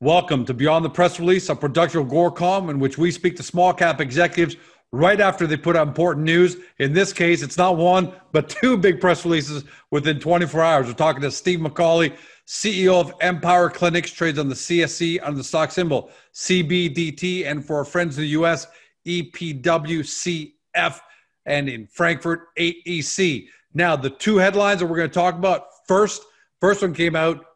Welcome to Beyond the Press Release, a production of Agoracom, in which we speak to small cap executives right after they put out important news. In this case, it's not one, but two big press releases within 24 hours. We're talking to Steve McCauley, CEO of Empower Clinics, trades on the CSE under the stock symbol CBDT, and for our friends in the US, EPWCF, and in Frankfurt, 8EC. Now, the two headlines that we're going to talk about first, first one came out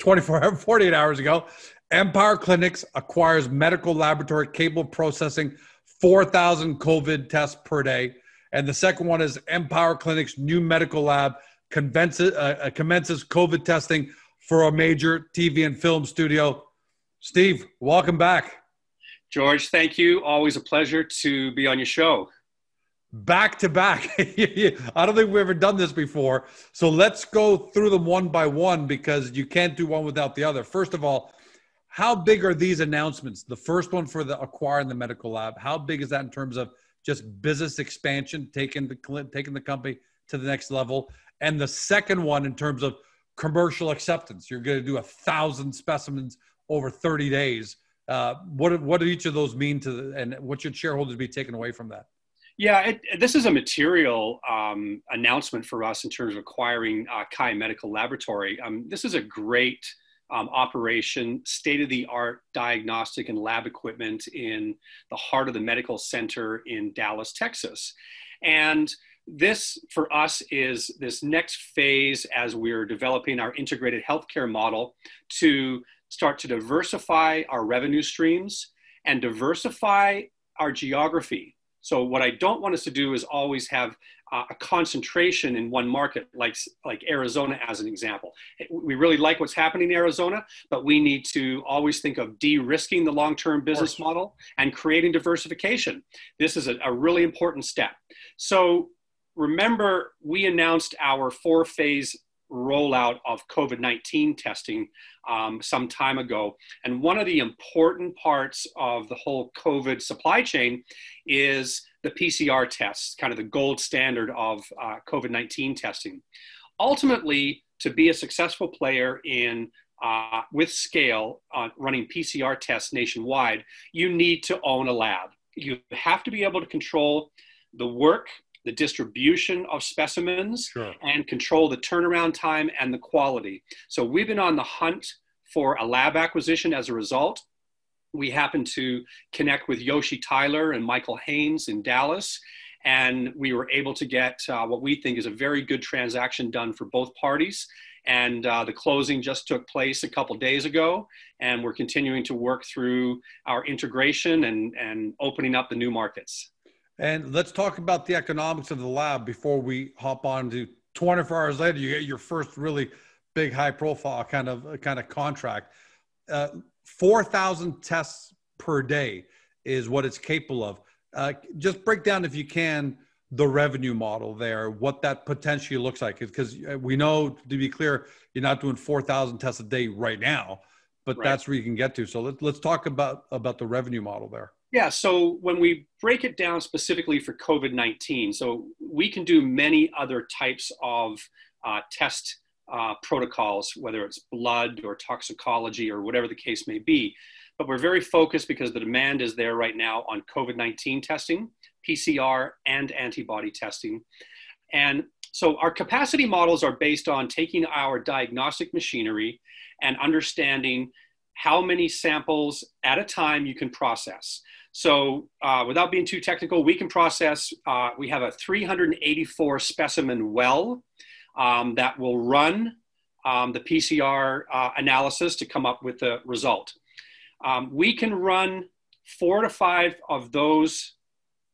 24 48 hours ago. Empower Clinics acquires medical laboratory capable processing 4,000 COVID tests per day. And the second one is Empower Clinics' new medical lab uh, uh commences COVID testing for a major TV and film studio. Steve, welcome back. George, thank you. Always a pleasure to be on your show back to back. I don't think we've ever done this before. So let's go through them one by one because you can't do one without the other. First of all, how big are these announcements? The first one for the acquiring the medical lab. How big is that in terms of just business expansion, taking the taking the company to the next level? And the second one in terms of commercial acceptance. You're going to do a thousand specimens over 30 days. Uh, what what do each of those mean to the, and what should shareholders be taken away from that? Yeah, it, this is a material um, announcement for us in terms of acquiring uh, Kai Medical Laboratory. Um, this is a great um, operation, state of the art diagnostic and lab equipment in the heart of the medical center in Dallas, Texas. And this for us is this next phase as we're developing our integrated healthcare model to start to diversify our revenue streams and diversify our geography so what I don't want us to do is always have uh, a concentration in one market, like like Arizona as an example. We really like what's happening in Arizona, but we need to always think of de-risking the long-term business model and creating diversification. This is a, a really important step. So remember, we announced our four-phase rollout of COVID 19 testing um, some time ago. And one of the important parts of the whole COVID supply chain is the PCR tests, kind of the gold standard of uh, COVID 19 testing. Ultimately, to be a successful player in uh, with scale uh, running PCR tests nationwide, you need to own a lab. You have to be able to control the work the distribution of specimens sure. and control the turnaround time and the quality. So we've been on the hunt for a lab acquisition as a result. We happened to connect with Yoshi Tyler and Michael Haynes in Dallas, and we were able to get uh, what we think is a very good transaction done for both parties. And uh, the closing just took place a couple days ago, and we're continuing to work through our integration and, and opening up the new markets. And let's talk about the economics of the lab before we hop on to 24 hours later. You get your first really big, high profile kind of kind of contract. Uh, 4,000 tests per day is what it's capable of. Uh, just break down, if you can, the revenue model there, what that potentially looks like. Because uh, we know, to be clear, you're not doing 4,000 tests a day right now, but right. that's where you can get to. So let, let's talk about about the revenue model there. Yeah, so when we break it down specifically for COVID 19, so we can do many other types of uh, test uh, protocols, whether it's blood or toxicology or whatever the case may be. But we're very focused because the demand is there right now on COVID 19 testing, PCR, and antibody testing. And so our capacity models are based on taking our diagnostic machinery and understanding how many samples at a time you can process. So uh, without being too technical, we can process, uh, we have a 384 specimen well um, that will run um, the PCR uh, analysis to come up with the result. Um, we can run four to five of those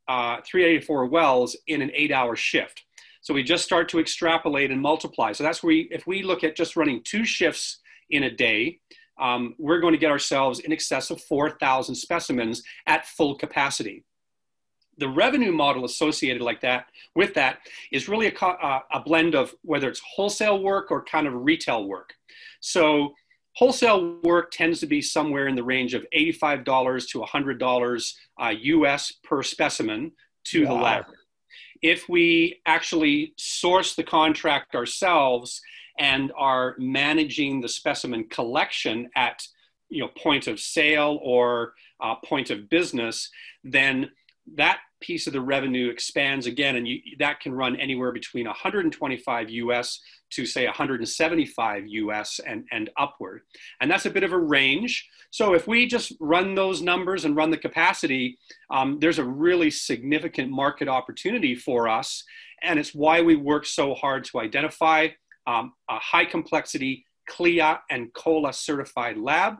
uh, 384 wells in an eight hour shift. So we just start to extrapolate and multiply. So that's where we, if we look at just running two shifts in a day, um, we're going to get ourselves in excess of 4,000 specimens at full capacity. The revenue model associated like that with that is really a, uh, a blend of whether it's wholesale work or kind of retail work. So wholesale work tends to be somewhere in the range of $85 to $100 uh, US per specimen to the lab. If we actually source the contract ourselves and are managing the specimen collection at you know point of sale or uh, point of business, then that piece of the revenue expands again, and you, that can run anywhere between 125 US to say 175 US and, and upward. And that's a bit of a range. So if we just run those numbers and run the capacity, um, there's a really significant market opportunity for us. And it's why we work so hard to identify um, a high complexity CLIA and COLA certified lab.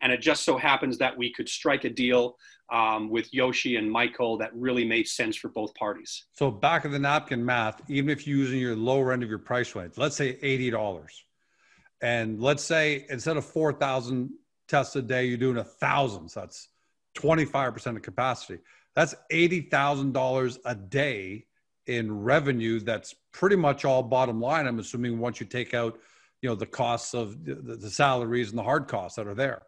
And it just so happens that we could strike a deal um, with Yoshi and Michael that really made sense for both parties. So back of the napkin math, even if you're using your lower end of your price range, let's say $80. And let's say instead of 4,000 tests a day, you're doing a thousand. So that's 25% of capacity. That's $80,000 a day in revenue. That's pretty much all bottom line. I'm assuming once you take out, you know, the costs of the, the salaries and the hard costs that are there.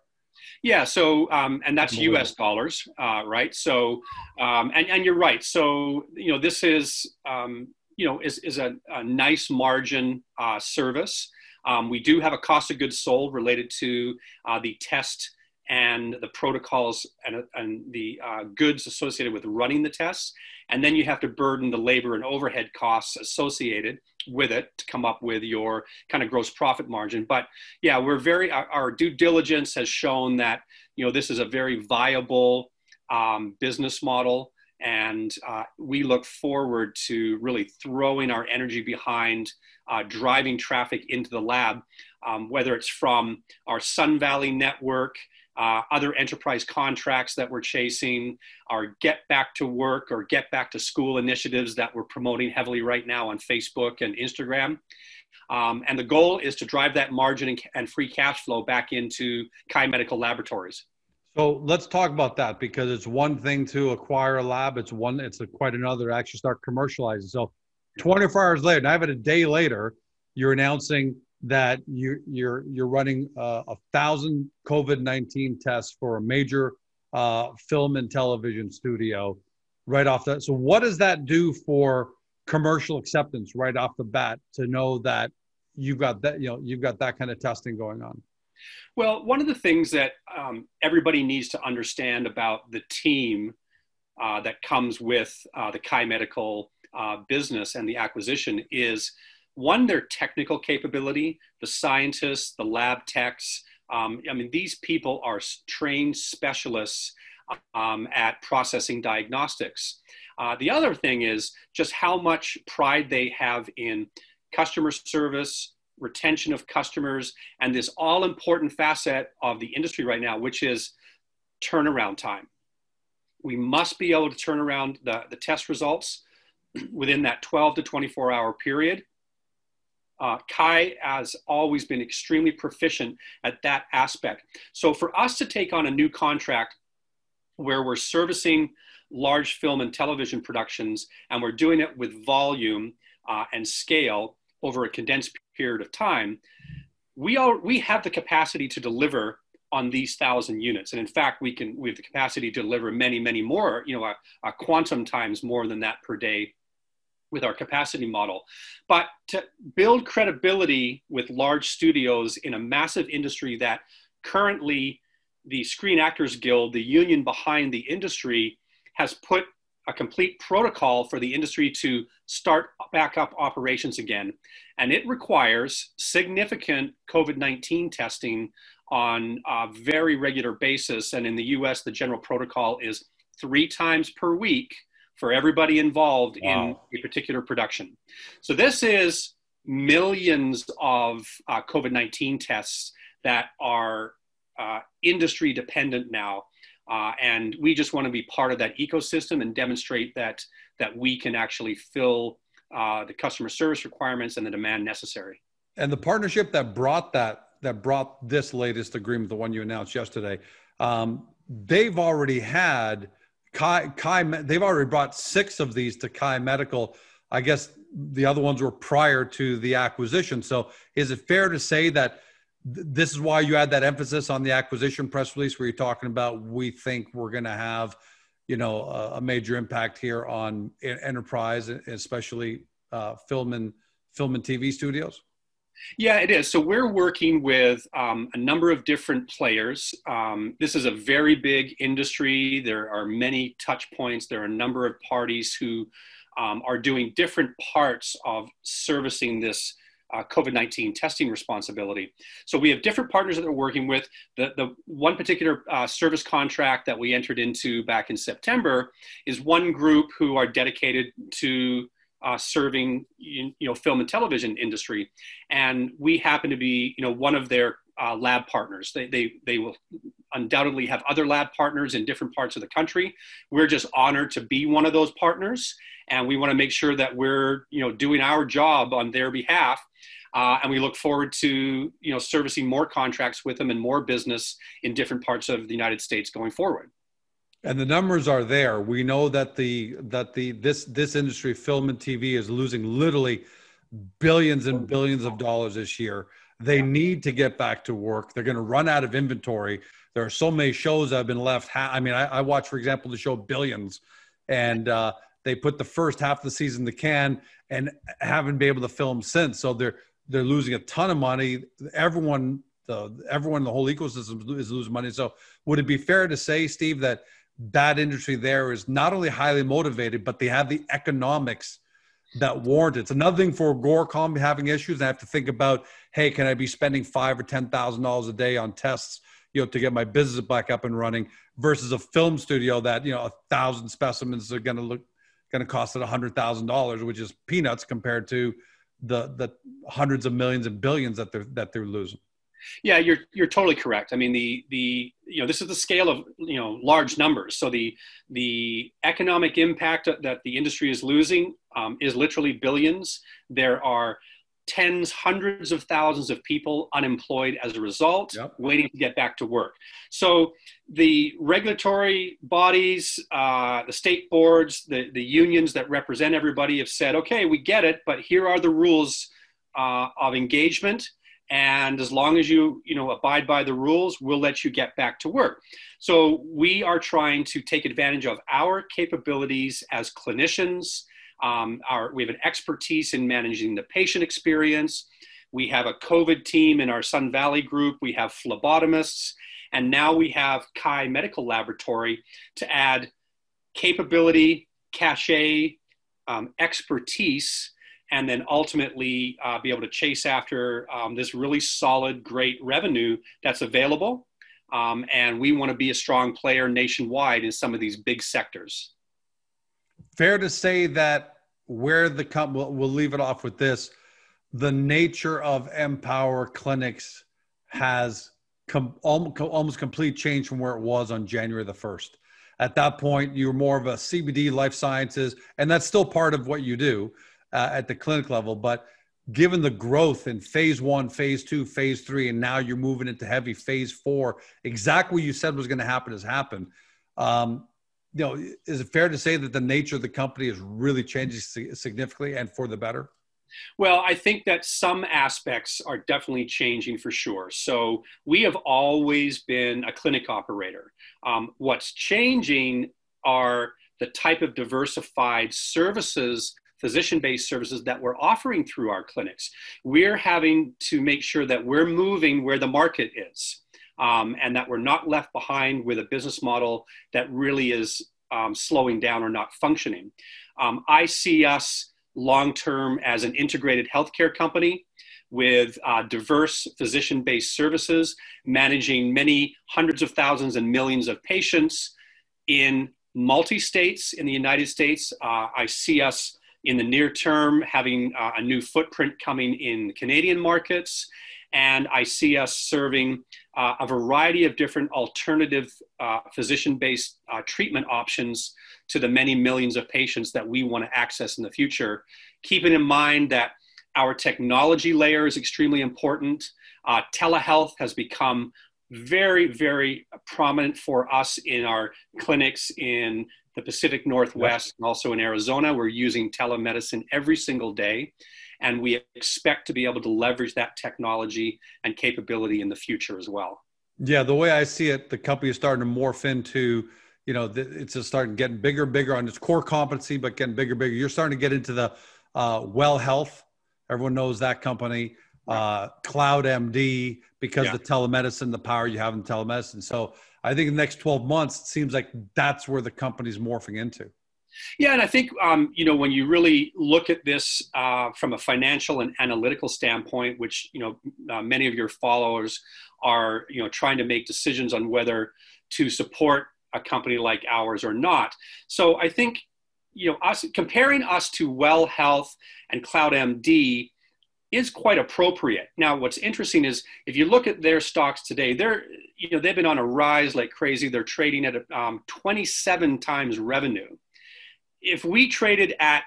Yeah. So, um, and that's U.S. dollars, uh, right? So, um, and and you're right. So, you know, this is um, you know is is a, a nice margin uh, service. Um, we do have a cost of goods sold related to uh, the test and the protocols and, and the uh, goods associated with running the tests. And then you have to burden the labor and overhead costs associated with it to come up with your kind of gross profit margin. But yeah, we're very, our, our due diligence has shown that, you know, this is a very viable um, business model. And uh, we look forward to really throwing our energy behind uh, driving traffic into the lab, um, whether it's from our Sun Valley network, uh, other enterprise contracts that we're chasing, our get back to work or get back to school initiatives that we're promoting heavily right now on Facebook and Instagram. Um, and the goal is to drive that margin and, free cash flow back into Kai Medical Laboratories. So let's talk about that because it's one thing to acquire a lab. It's one, it's a, quite another to actually start commercializing. So 24 hours later, now even a day later, you're announcing that you, you're you're running uh, a thousand COVID nineteen tests for a major uh, film and television studio right off that. So what does that do for commercial acceptance right off the bat to know that you've got that you know you've got that kind of testing going on? Well, one of the things that um, everybody needs to understand about the team uh, that comes with uh, the Kai Medical uh, business and the acquisition is one, their technical capability, the scientists, the lab techs. Um, I mean, these people are trained specialists um, at processing diagnostics. Uh, the other thing is just how much pride they have in customer service, retention of customers, and this all important facet of the industry right now, which is turnaround time. We must be able to turn around the, the test results within that 12 to 24 hour period. Uh, Kai has always been extremely proficient at that aspect. So for us to take on a new contract where we're servicing large film and television productions and we're doing it with volume uh, and scale over a condensed period of time, we, are, we have the capacity to deliver on these thousand units. And in fact, we can we have the capacity to deliver many, many more, you know, a, a quantum times more than that per day with our capacity model. But to build credibility with large studios in a massive industry that currently the Screen Actors Guild, the union behind the industry, has put a complete protocol for the industry to start back up operations again. And it requires significant COVID 19 testing on a very regular basis. And in the US, the general protocol is three times per week for everybody involved wow. in a particular production. So this is millions of uh, COVID 19 tests that are uh, industry dependent now. Uh, and we just want to be part of that ecosystem and demonstrate that, that we can actually fill uh, the customer service requirements and the demand necessary. And the partnership that brought that, that brought this latest agreement, the one you announced yesterday, um, they've already had Kai, Kai, they've already brought six of these to Kai Medical. I guess the other ones were prior to the acquisition. So is it fair to say that th- this is why you had that emphasis on the acquisition press release where you're talking about we think we're going to have, you know, a, a, major impact here on enterprise, especially uh, film and film and TV studios? Yeah, it is. So we're working with um, a number of different players. Um, this is a very big industry. There are many touch points. There are a number of parties who um, are doing different parts of servicing this uh, COVID 19 testing responsibility. So we have different partners that we're working with. The, the one particular uh, service contract that we entered into back in September is one group who are dedicated to uh, serving you know film and television industry, and we happen to be you know one of their uh, lab partners. They, they they will undoubtedly have other lab partners in different parts of the country. We're just honored to be one of those partners, and we want to make sure that we're you know doing our job on their behalf. Uh, and we look forward to you know servicing more contracts with them and more business in different parts of the United States going forward and the numbers are there. We know that the that the this this industry film and tv is losing literally billions and billions of dollars this year. They need to get back to work. They're going to run out of inventory. There are so many shows that have been left ha- i mean I, I watch for example the show billions and uh, they put the first half of the season to can and haven't been able to film since. So they're they're losing a ton of money. Everyone the everyone the whole ecosystem is losing money. So would it be fair to say steve that that industry there is not only highly motivated, but they have the economics that warrant it. It's another thing for Agoracom having issues. I have to think about, hey, can I be spending five or ten thousand dollars a day on tests, you know, to get my business back up and running, versus a film studio that you know a thousand specimens are going to look going to cost it a hundred thousand dollars, which is peanuts compared to the the hundreds of millions and billions that they're that they're losing. Yeah, you're you're totally correct. I mean, the the you know this is the scale of you know large numbers. So the the economic impact that the industry is losing um, is literally billions. There are tens, hundreds of thousands of people unemployed as a result, yep. waiting to get back to work. So the regulatory bodies, uh, the state boards, the the unions that represent everybody have said, okay, we get it, but here are the rules uh, of engagement and as long as you you know abide by the rules we'll let you get back to work. So we are trying to take advantage of our capabilities as clinicians. Um, our, we have an expertise in managing the patient experience. We have a covid team in our sun valley group. We have phlebotomists. And now we have kai medical laboratory to add capability cachet um, expertise and then ultimately uh, be able to chase after um, this really solid, great revenue that's available. Um, and we want to be a strong player nationwide in some of these big sectors. Fair to say that where the company, we'll, we'll leave it off with this, the nature of Empower clinics has com- almost complete change from where it was on January the 1st. At that point, you were more of a CBD life sciences, and that's still part of what you do uh, at the clinic level. But given the growth in phase one, phase two, phase three, and now you're moving into heavy phase four, exactly what you said was going to happen has happened. Um, you know, is it fair to say that the nature of the company is really changing significantly and for the better? Well, I think that some aspects are definitely changing for sure. So we have always been a clinic operator. Um, what's changing are the type of diversified services physician based services that we're offering through our clinics. We're having to make sure that we're moving where the market is um, and that we're not left behind with a business model that really is um, slowing down or not functioning. Um, I see us long term as an integrated healthcare company with uh, diverse physician based services, managing many hundreds of thousands and millions of patients in multi states in the United States. Uh, I see us in the near term having uh, a new footprint coming in Canadian markets. And I see us serving uh, a variety of different alternative uh, physician based uh, treatment options to the many millions of patients that we want to access in the future. Keeping in mind that our technology layer is extremely important. Uh, telehealth has become very, very prominent for us in our clinics in the Pacific Northwest and also in Arizona. We're using telemedicine every single day. And we expect to be able to leverage that technology and capability in the future as well. Yeah, the way I see it, the company is starting to morph into, you know, it's just starting getting bigger, bigger on its core competency, but getting bigger, bigger. You're starting to get into the uh, well health. Everyone knows that company. Uh, Cloud MD because yeah. the telemedicine, the power you have in telemedicine. So I think in the next 12 months, it seems like that's where the company's morphing into. Yeah, and I think um, you know when you really look at this uh, from a financial and analytical standpoint, which you know uh, many of your followers are you know trying to make decisions on whether to support a company like ours or not. So I think you know us comparing us to Well Health and CloudMD is quite appropriate. Now, what's interesting is if you look at their stocks today, they're you know they've been on a rise like crazy. They're trading at um, 27 times revenue. If we traded at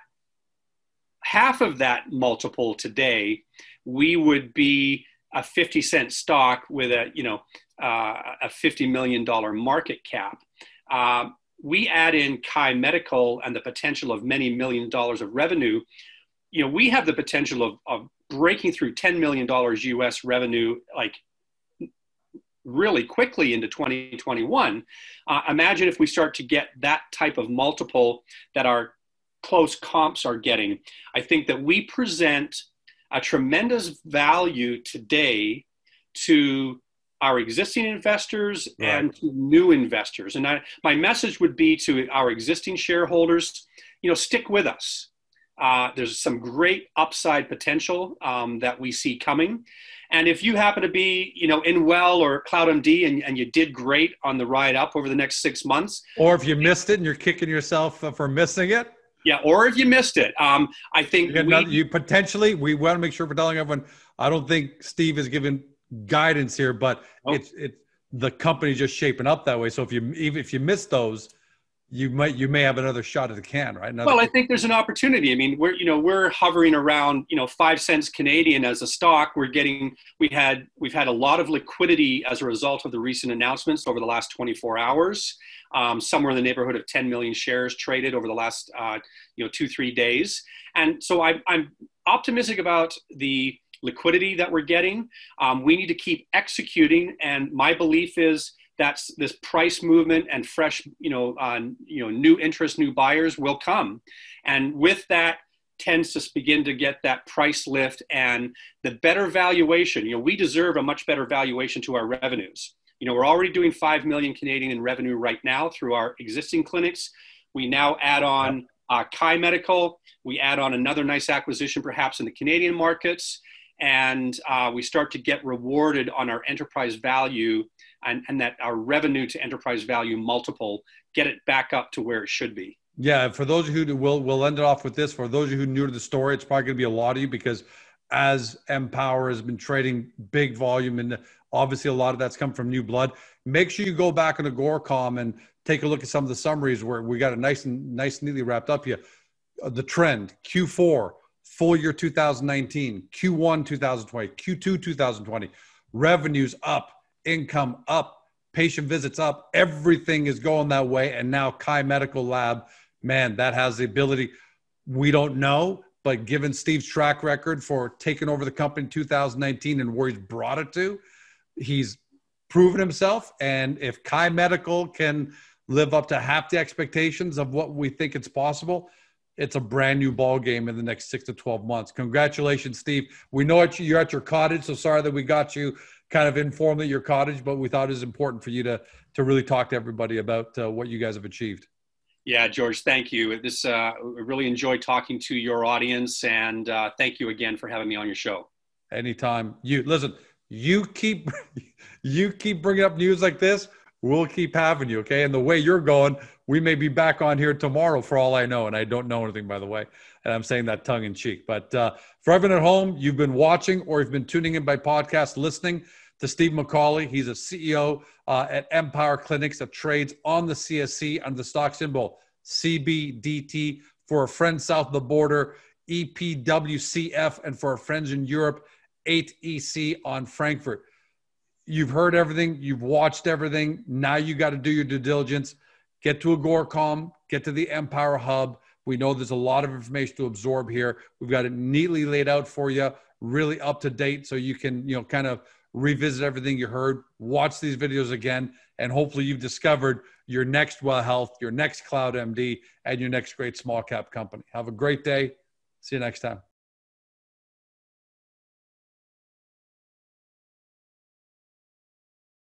half of that multiple today, we would be a 50 cent stock with a you know uh, a 50 million dollar market cap. Uh, we add in Kai Medical and the potential of many million dollars of revenue. You know, we have the potential of, of breaking through $10 million US revenue like really quickly into 2021. Uh, imagine if we start to get that type of multiple that our close comps are getting. I think that we present a tremendous value today to our existing investors and to new investors. And I, my message would be to our existing shareholders, you know, stick with us. Uh, there's some great upside potential um, that we see coming. And if you happen to be, you know, in Well or CloudMD and, and you did great on the ride up over the next six months. Or if you missed it and you're kicking yourself for missing it. Yeah, or if you missed it. Um, I think we, you potentially, we want to make sure we're telling everyone, I don't think Steve is giving guidance here, but oh. it's, it's the company just shaping up that way. So if you, even if you miss those, you might you may have another shot at the can, right? Another well, I think there's an opportunity. I mean, we're you know we're hovering around you know five cents Canadian as a stock. We're getting we had we've had a lot of liquidity as a result of the recent announcements over the last 24 hours. Um, somewhere in the neighborhood of 10 million shares traded over the last uh, you know two three days, and so I, I'm optimistic about the liquidity that we're getting. Um, we need to keep executing, and my belief is that's this price movement and fresh, you know, uh, you know, new interest, new buyers will come, and with that tends to begin to get that price lift and the better valuation. You know, we deserve a much better valuation to our revenues. You know, we're already doing five million Canadian in revenue right now through our existing clinics. We now add on uh, Kai Medical. We add on another nice acquisition, perhaps in the Canadian markets, and uh, we start to get rewarded on our enterprise value and, and that our revenue to enterprise value multiple get it back up to where it should be. Yeah, for those who will we'll end it off with this. For those who are new to the story, it's probably going to be a lot of you because as Empower has been trading big volume and obviously a lot of that's come from new blood. Make sure you go back on the Agoracom and take a look at some of the summaries where we got a nice and nice neatly wrapped up here. Uh, the trend Q4, full year 2019, Q1 2020, Q2 2020, revenues up, income up, patient visits up. Everything is going that way. And now Kai Medical Lab, man, that has the ability. We don't know, but given Steve's track record for taking over the company in 2019 and where he's brought it to, he's proven himself. And if Kai Medical can live up to half the expectations of what we think it's possible, it's a brand new ball game in the next six to 12 months. Congratulations, Steve. We know you're at your cottage, so sorry that we got you kind of informally your cottage, but we thought it was important for you to to really talk to everybody about uh, what you guys have achieved. Yeah, George, thank you. This uh, really enjoyed talking to your audience, and uh, thank you again for having me on your show. Anytime. You listen. You keep you keep bringing up news like this. We'll keep having you, okay? And the way you're going, we may be back on here tomorrow for all I know, and I don't know anything, by the way. And I'm saying that tongue in cheek. But uh, for everyone at home, you've been watching or you've been tuning in by podcast, listening to Steve McCauley. He's a CEO uh, at Empower Clinics that trades on the CSE under the stock symbol CBDT. For our friends south of the border, EPWCF, and for our friends in Europe, 8EC on Frankfurt. You've heard everything, you've watched everything. Now you got to do your due diligence. Get to Agoracom, get to the Empower Hub. We know there's a lot of information to absorb here. We've got it neatly laid out for you, really up to date, so you can, you know, kind of revisit everything you heard, watch these videos again, and hopefully you've discovered your next well health, your next cloud MD, and your next great small cap company. Have a great day. See you next time.